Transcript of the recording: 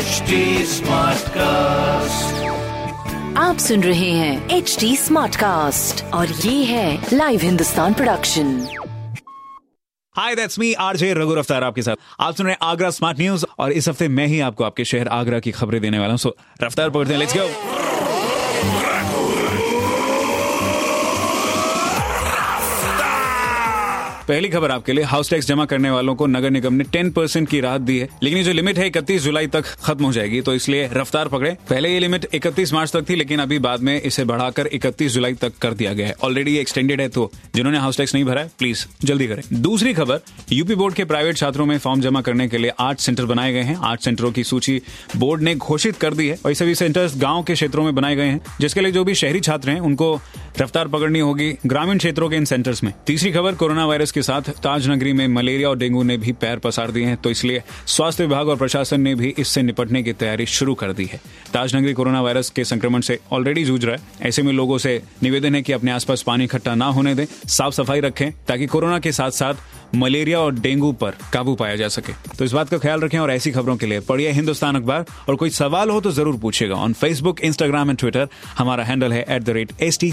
HD Smartcast. आप सुन रहे हैं एच डी स्मार्ट कास्ट और ये है live Hindustan production hi that's me RJ Raghu Raftaar आपके साथ। आप सुन रहे हैं आगरा स्मार्ट न्यूज़ और इस हफ़्ते मैं ही आपको आपके शहर आगरा की खबरें देने वाला हूँ। सो रफ्तार पकड़ते हैं लेट्स गो पहली खबर आपके लिए हाउस टैक्स जमा करने वालों को नगर निगम ने 10 परसेंट की राहत दी है, लेकिन जो लिमिट है इकतीस जुलाई तक खत्म हो जाएगी तो इसलिए रफ्तार पकड़े। पहले ये लिमिट 31 मार्च तक थी, लेकिन अभी बाद में इसे बढ़ाकर 31 जुलाई तक कर दिया गया है। ऑलरेडी एक्सटेंडेड है तो जिन्होंने हाउस टैक्स नहीं भरा है प्लीज़ जल्दी करें। दूसरी खबर यूपी बोर्ड के प्राइवेट छात्रों में फॉर्म जमा करने के लिए आठ सेंटर बनाए गए हैं। आठ सेंटरों की सूची बोर्ड ने घोषित कर दी है और सभी सेंटर्स गाँव के क्षेत्रों में बनाए गए हैं, जिसके लिए जो भी शहरी छात्र हैं, उनको रफ्तार पकड़नी होगी ग्रामीण क्षेत्रों के इन सेंटर्स में। तीसरी खबर, कोरोना वायरस के साथ ताजनगरी में मलेरिया और डेंगू ने भी पैर पसार दिए हैं तो इसलिए स्वास्थ्य विभाग और प्रशासन ने भी इससे निपटने की तैयारी शुरू कर दी है। ताजनगरी कोरोना वायरस के संक्रमण से ऑलरेडी जूझ रहा है। ऐसे में लोगों से निवेदन है कि अपने आसपास पानी इकट्ठा ना होने दें। साफ़ सफ़ाई रखें, ताकि कोरोना के साथ साथ मलेरिया और डेंगू पर काबू पाया जा सके। तो इस बात का ख्याल रखें और ऐसी खबरों के लिए पढ़िए हिंदुस्तान अखबार। और कोई सवाल हो तो ज़रूर पूछेगा on Facebook Instagram and Twitter हमारा हैंडल है at the rate H T